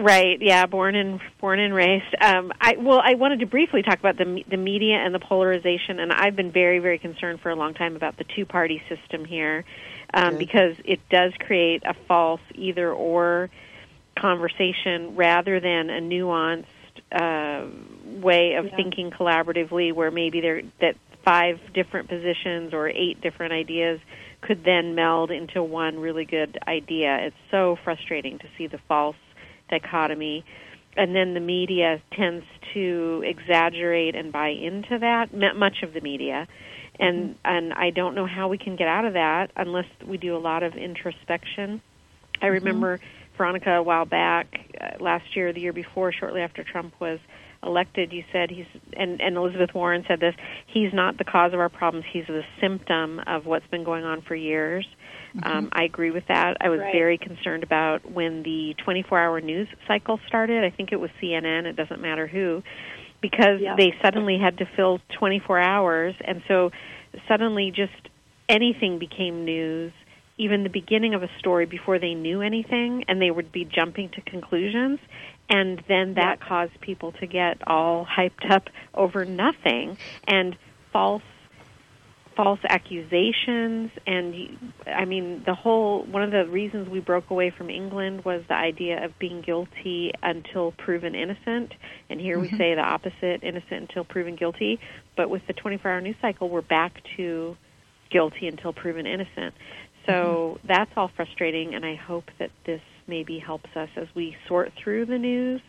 Right. Yeah. Born and born and raised. Um, I well, I wanted to briefly talk about the the media and the polarization, and I've been very very concerned for a long time about the two party system here, um, because it does create a false either or conversation rather than a nuanced uh, way of yeah. thinking collaboratively, where maybe there that five different positions or eight different ideas could then meld into one really good idea. It's so frustrating to see the false dichotomy and then the media tends to exaggerate and buy into that much of the media and mm-hmm. and I don't know how we can get out of that unless we do a lot of introspection. I mm-hmm. remember Veronica a while back uh, last year, the year before, shortly after Trump was elected, you said he's and and Elizabeth Warren said this. He's not the cause of our problems. He's the symptom of what's been going on for years. Mm-hmm. Um, I agree with that. I was right. very concerned about when the 24-hour news cycle started. I think it was CNN. It doesn't matter who, because yeah. they suddenly had to fill 24 hours, and so suddenly just anything became news. Even the beginning of a story before they knew anything, and they would be jumping to conclusions, and then that caused people to get all hyped up over nothing and false false accusations. And I mean the whole one of the reasons we broke away from England was the idea of being guilty until proven innocent. And here mm-hmm. we say the opposite innocent until proven guilty. But with the 24 hour news cycle we're back to guilty until proven innocent. So mm-hmm. that's all frustrating. And I hope that this maybe helps us as we sort through the news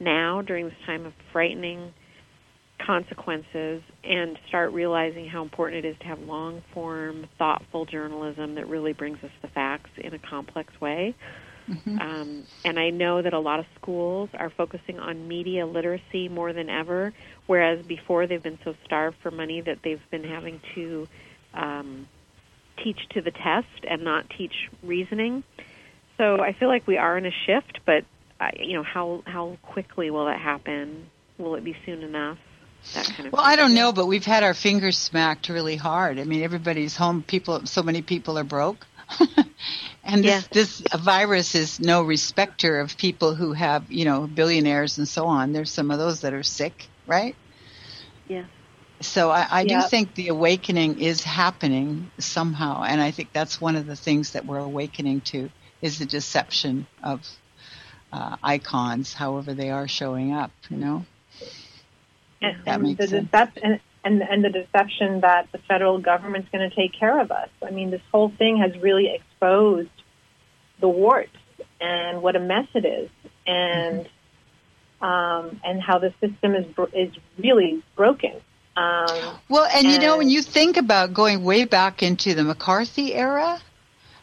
now during this time of frightening consequences and start realizing how important it is to have long form, thoughtful journalism that really brings us the facts in a complex way. Mm-hmm. Um, and I know that a lot of schools are focusing on media literacy more than ever, whereas before they've been so starved for money that they've been having to um, teach to the test and not teach reasoning. So I feel like we are in a shift, but uh, you know how how quickly will that happen? Will it be soon enough? That kind of well, thing. I don't know, but we've had our fingers smacked really hard. I mean, everybody's home. People, so many people are broke. <laughs> and this, this virus is no respecter of people who have, you know, billionaires and so on. There's some of those that are sick, right? Yeah. So I, I do think the awakening is happening somehow, and I think that's one of the things that we're awakening to is the deception of uh, icons, however they are showing up. You know, and, that and makes the sense. Deception, and, and the deception that the federal government's going to take care of us. I mean, this whole thing has really exposed the warts and what a mess it is, and mm-hmm. um, and how the system is is really broken. Um, well, and, and, you know, when you think about going way back into the McCarthy era,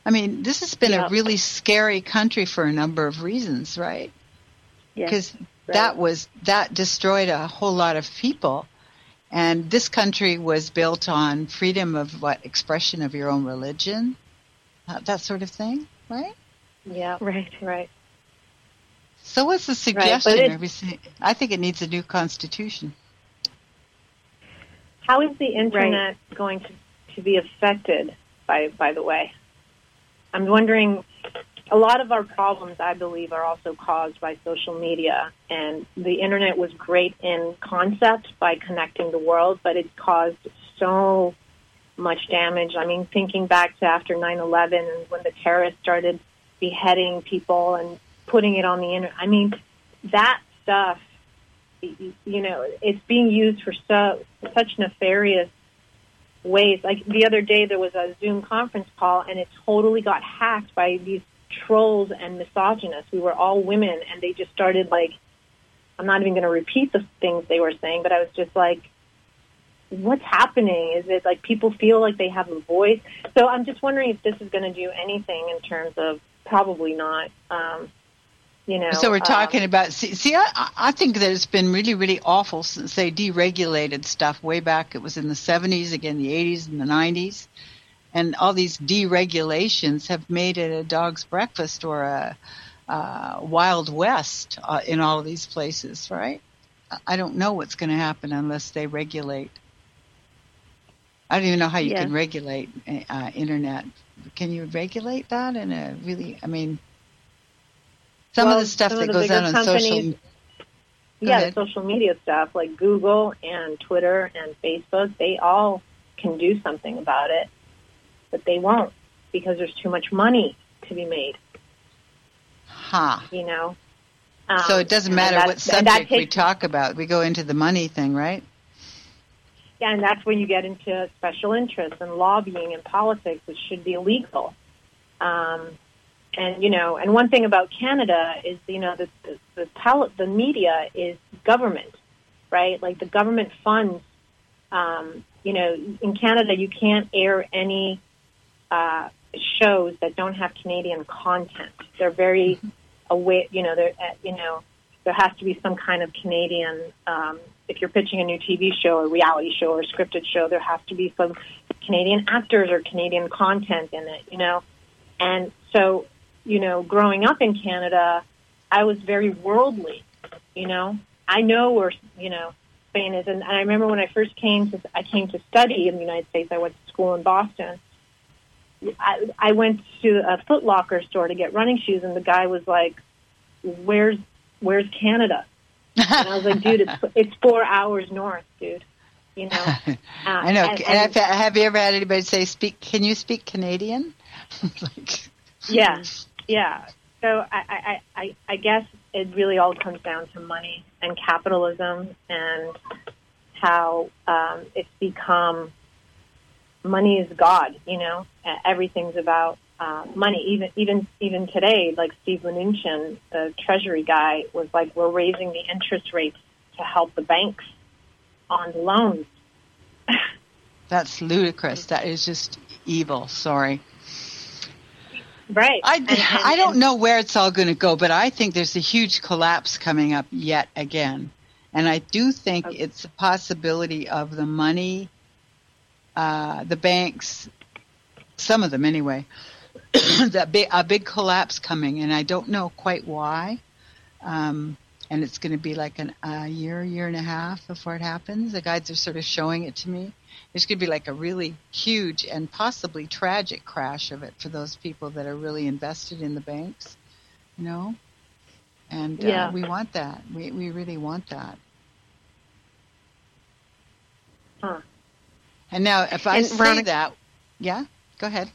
I mean, this has been yep. a really scary country for a number of reasons, right? Because yes, right. that was that destroyed a whole lot of people and this country was built on freedom of what expression of your own religion, uh, that sort of thing, right? Yeah, right, right. So what's the suggestion? Right, I think it needs a new constitution. How is the internet right. going to, to be affected by by the way? I'm wondering a lot of our problems, I believe, are also caused by social media. And the internet was great in concept by connecting the world, but it caused so much damage. I mean, thinking back to after 9/11 and when the terrorists started beheading people and putting it on the internet. I mean, that stuff. You know, it's being used for so such nefarious ways. Like the other day, there was a Zoom conference call, and it totally got hacked by these trolls and misogynists. We were all women, and they just started like, I'm not even going to repeat the things they were saying, but I was just like, what's happening? Is it like people feel like they have a voice? So I'm just wondering if this is going to do anything in terms of probably not. Um, you know, so we're talking um, about see, see I, I think that it's been really really awful since they deregulated stuff way back it was in the 70s again the 80s and the 90s and all these deregulations have made it a dog's breakfast or a, wild west uh, in all of these places, right? I don't know what's going to happen unless they regulate. I don't even know how you can regulate uh, internet. Can you regulate that in a really? I mean, some well, of the stuff that goes on on social. yeah, ahead. social media stuff like Google and Twitter and Facebook, they all can do something about it but they won't because there's too much money to be made. Huh. You know. Um, so it doesn't matter what subject takes, we talk about. We go into the money thing, right? Yeah, and that's when you get into special interests and lobbying and politics, which should be illegal. Um, and you know, and one thing about Canada is, you know, the the the, tele- the media is government, right? Like the government funds. Um, you know, in Canada, you can't air any uh, shows that don't have Canadian content. They're very aware, you know, they're, uh, you know, there has to be some kind of Canadian, um, if you're pitching a new TV show, a reality show, or scripted show, there has to be some Canadian actors or Canadian content in it, you know. And so, you know, growing up in Canada, I was very worldly, you know. I know where, you know, Spain is. And I remember when I first came to, I came to study in the United States, I went to school in Boston I, I went to a Foot Locker store to get running shoes, and the guy was like, "Where's Where's Canada?" And I was like, "Dude, it's <laughs> it's four hours north, dude." You know. <laughs> Uh, I know. And, and, have you ever had anybody say, "Speak? Can you speak Canadian?" <laughs> like, yeah, yeah. So I, I, I, I guess it really all comes down to money and capitalism and how um, it's become money is God, you know, everything's about uh, money. Even even even today, like Steve Mnuchin, the Treasury guy, was like, "We're raising the interest rates to help the banks on loans. <laughs> That's ludicrous. That is just evil. Sorry. Right. I, And- <laughs> and- I don't know where it's all going to go, but I think there's a huge collapse coming up yet again. And I do think Okay. it's a possibility of the money, uh, the banks, some of them anyway, <coughs> that big, a big collapse coming. And I don't know quite why. Um, and it's going to be like an, a year, year and a half before it happens. The guides are sort of showing it to me. There's going to be like a really huge and possibly tragic crash of it for those people that are really invested in the banks, you know? And Yeah. uh, we want that. We, we really want that. Huh. And now, if I And say Veronica- that, yeah, go ahead.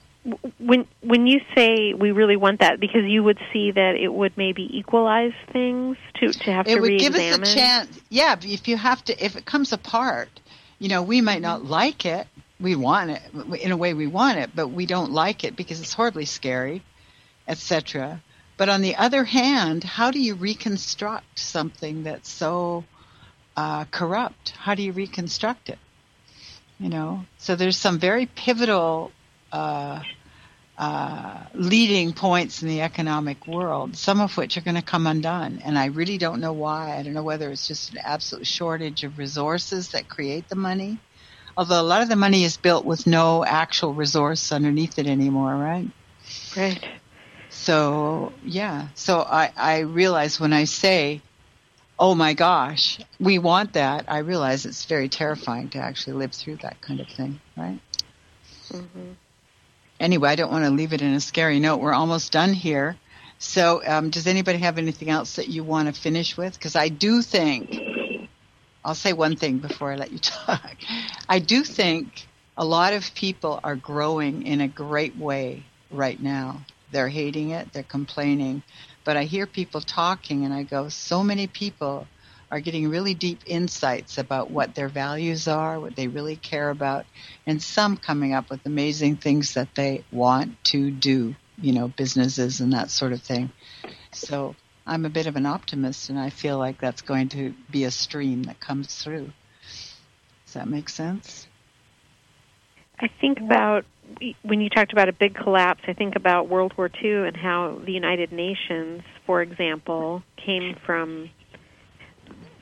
when when you say we really want that because you would see that it would maybe equalize things to to have it to would give re-examine. us a chance. Yeah, if you have to, if it comes apart, you know, we might not like it. We want it in a way. We want it, but we don't like it because it's horribly scary, etc. But on the other hand, how do you reconstruct something that's so uh, corrupt? How do you reconstruct it? You know, so there's some very pivotal uh, uh, leading points in the economic world, some of which are going to come undone. And I really don't know why. I don't know whether it's just an absolute shortage of resources that create the money. Although a lot of the money is built with no actual resource underneath it anymore, right? Right. So, yeah. So I, I realize when I say, oh my gosh, we want that, I realize it's very terrifying to actually live through that kind of thing, right? hmm anyway, I don't want to leave it in a scary note. We're almost done here. So, um, does anybody have anything else that you want to finish with? Because I do think, I'll say one thing before I let you <laughs> talk. I do think a lot of people are growing in a great way right now. They're hating it, they're complaining. But I hear people talking and I go, so many people are getting really deep insights about what their values are, what they really care about, and some coming up with amazing things that they want to do, you know, businesses and that sort of thing. So I'm a bit of an optimist and I feel like that's going to be a stream that comes through. Does that make sense? I think about when you talked about a big collapse. I think about World War II and how the United Nations, for example, came from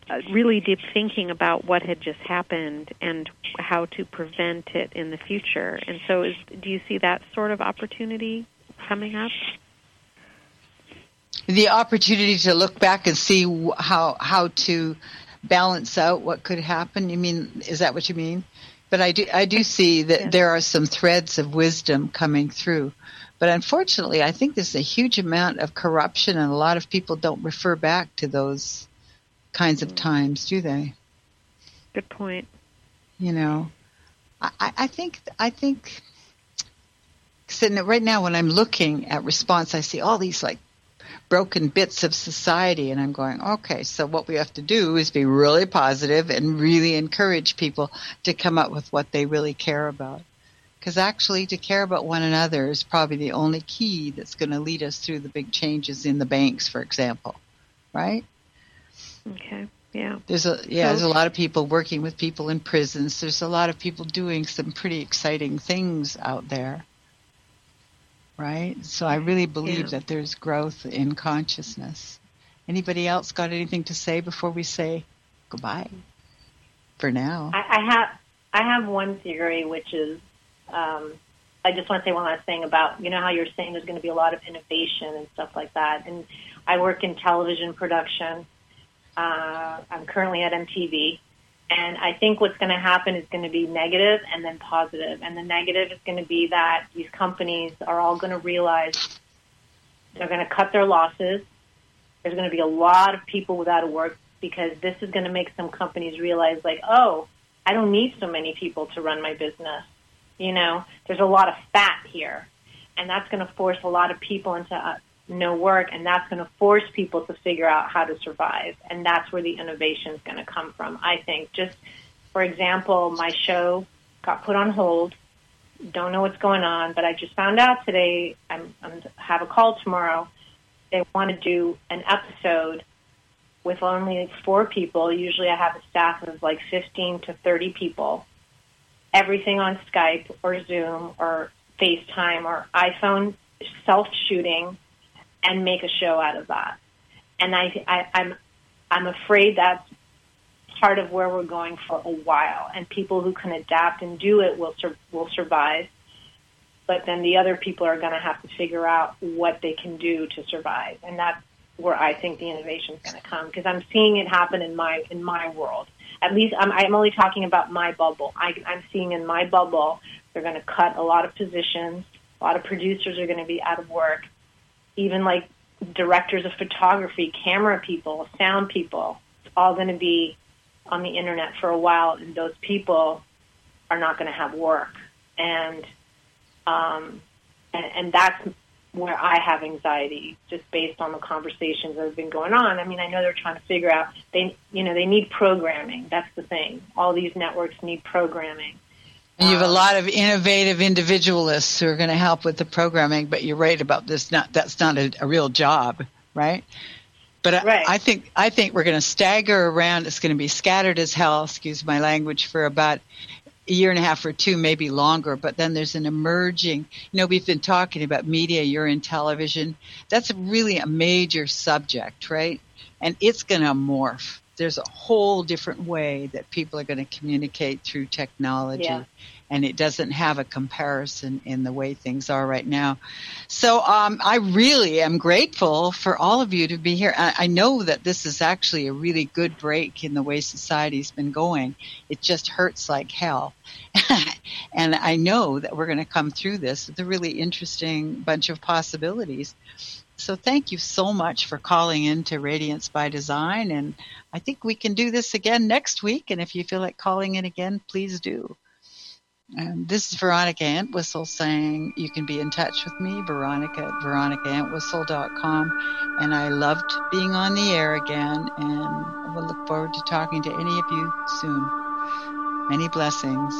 Uh, really deep thinking about what had just happened and how to prevent it in the future. And so, is, do you see that sort of opportunity coming up? The opportunity to look back and see how how to balance out what could happen. You mean is that what you mean? But I do I do see that Yes. there are some threads of wisdom coming through. But unfortunately, I think there's a huge amount of corruption, and a lot of people don't refer back to those kinds of times, do they? Good point. you know i I- think i think sitting right now when i'm looking at response i see all these like broken bits of society and i'm going okay so what we have to do is be really positive and really encourage people to come up with what they really care about because actually to care about one another is probably the only key that's going to lead us through the big changes in the banks for example right Okay. Yeah. there's a yeah, So- there's a lot of people working with people in prisons. There's a lot of people doing some pretty exciting things out there. Right? So I really believe Yeah. that there's growth in consciousness. Anybody else got anything to say before we say goodbye? For now. I, I have I have one theory, which is um, I just want to say one last thing about you know how you're saying there's going to be a lot of innovation and stuff like that. And I work in television production. Uh, I'm currently at MTV, and I think what's going to happen is going to be negative and then positive. And the negative is going to be that these companies are all going to realize they're going to cut their losses. There's going to be a lot of people without a work because this is going to make some companies realize, like, oh, I don't need so many people to run my business. You know, there's a lot of fat here, and that's going to force a lot of people into uh, no work, and that's going to force people to figure out how to survive, and that's where the innovation is going to come from. I think. Just for example, my show got put on hold. Don't know what's going on, but I just found out today. I'm, I'm have a call tomorrow. They want to do an episode with only four people. Usually I have a staff of like 15 to 30 people. Everything on Skype or Zoom or FaceTime or iPhone self shooting and make a show out of that. And I, I, I'm, I'm afraid that's part of where we're going for a while. And people who can adapt and do it will sur- will survive. But then the other people are going to have to figure out what they can do to survive, and that's where I think the innovation is going to come because I'm seeing it happen in my in my world. At least I'm, I'm only talking about my bubble. I, I'm seeing in my bubble they're going to cut a lot of positions. A lot of producers are going to be out of work. Even like directors of photography, camera people, sound people, it's all going to be on the internet for a while, and those people are not going to have work. And um, and, and that's where I have anxiety, just based on the conversations that have been going on. I mean, I know they're trying to figure out they, you know, they need programming. That's the thing. All these networks need programming. And you have a um, lot of innovative individualists who are going to help with the programming, but you're right about this. Not that's not a, a real job, right? But I. I think I think we're going to stagger around. It's going to be scattered as hell. Excuse my language for about a year and a half or two, maybe longer. But then there's an emerging. You know, we've been talking about media. You're in television. That's really a major subject, right? And it's going to morph there's a whole different way that people are going to communicate through technology. Yeah. And it doesn't have a comparison in the way things are right now. So um, I really am grateful for all of you to be here. I, I know that this is actually a really good break in the way society's been going. It just hurts like hell. <laughs> and I know that we're going to come through this with a really interesting bunch of possibilities. So thank you so much for calling in to Radiance by Design. And I think we can do this again next week. And if you feel like calling in again, please do. And this is Veronica Entwistle saying you can be in touch with me, Veronica at veronicaentwistle.com. And I loved being on the air again. And I will look forward to talking to any of you soon. Many blessings.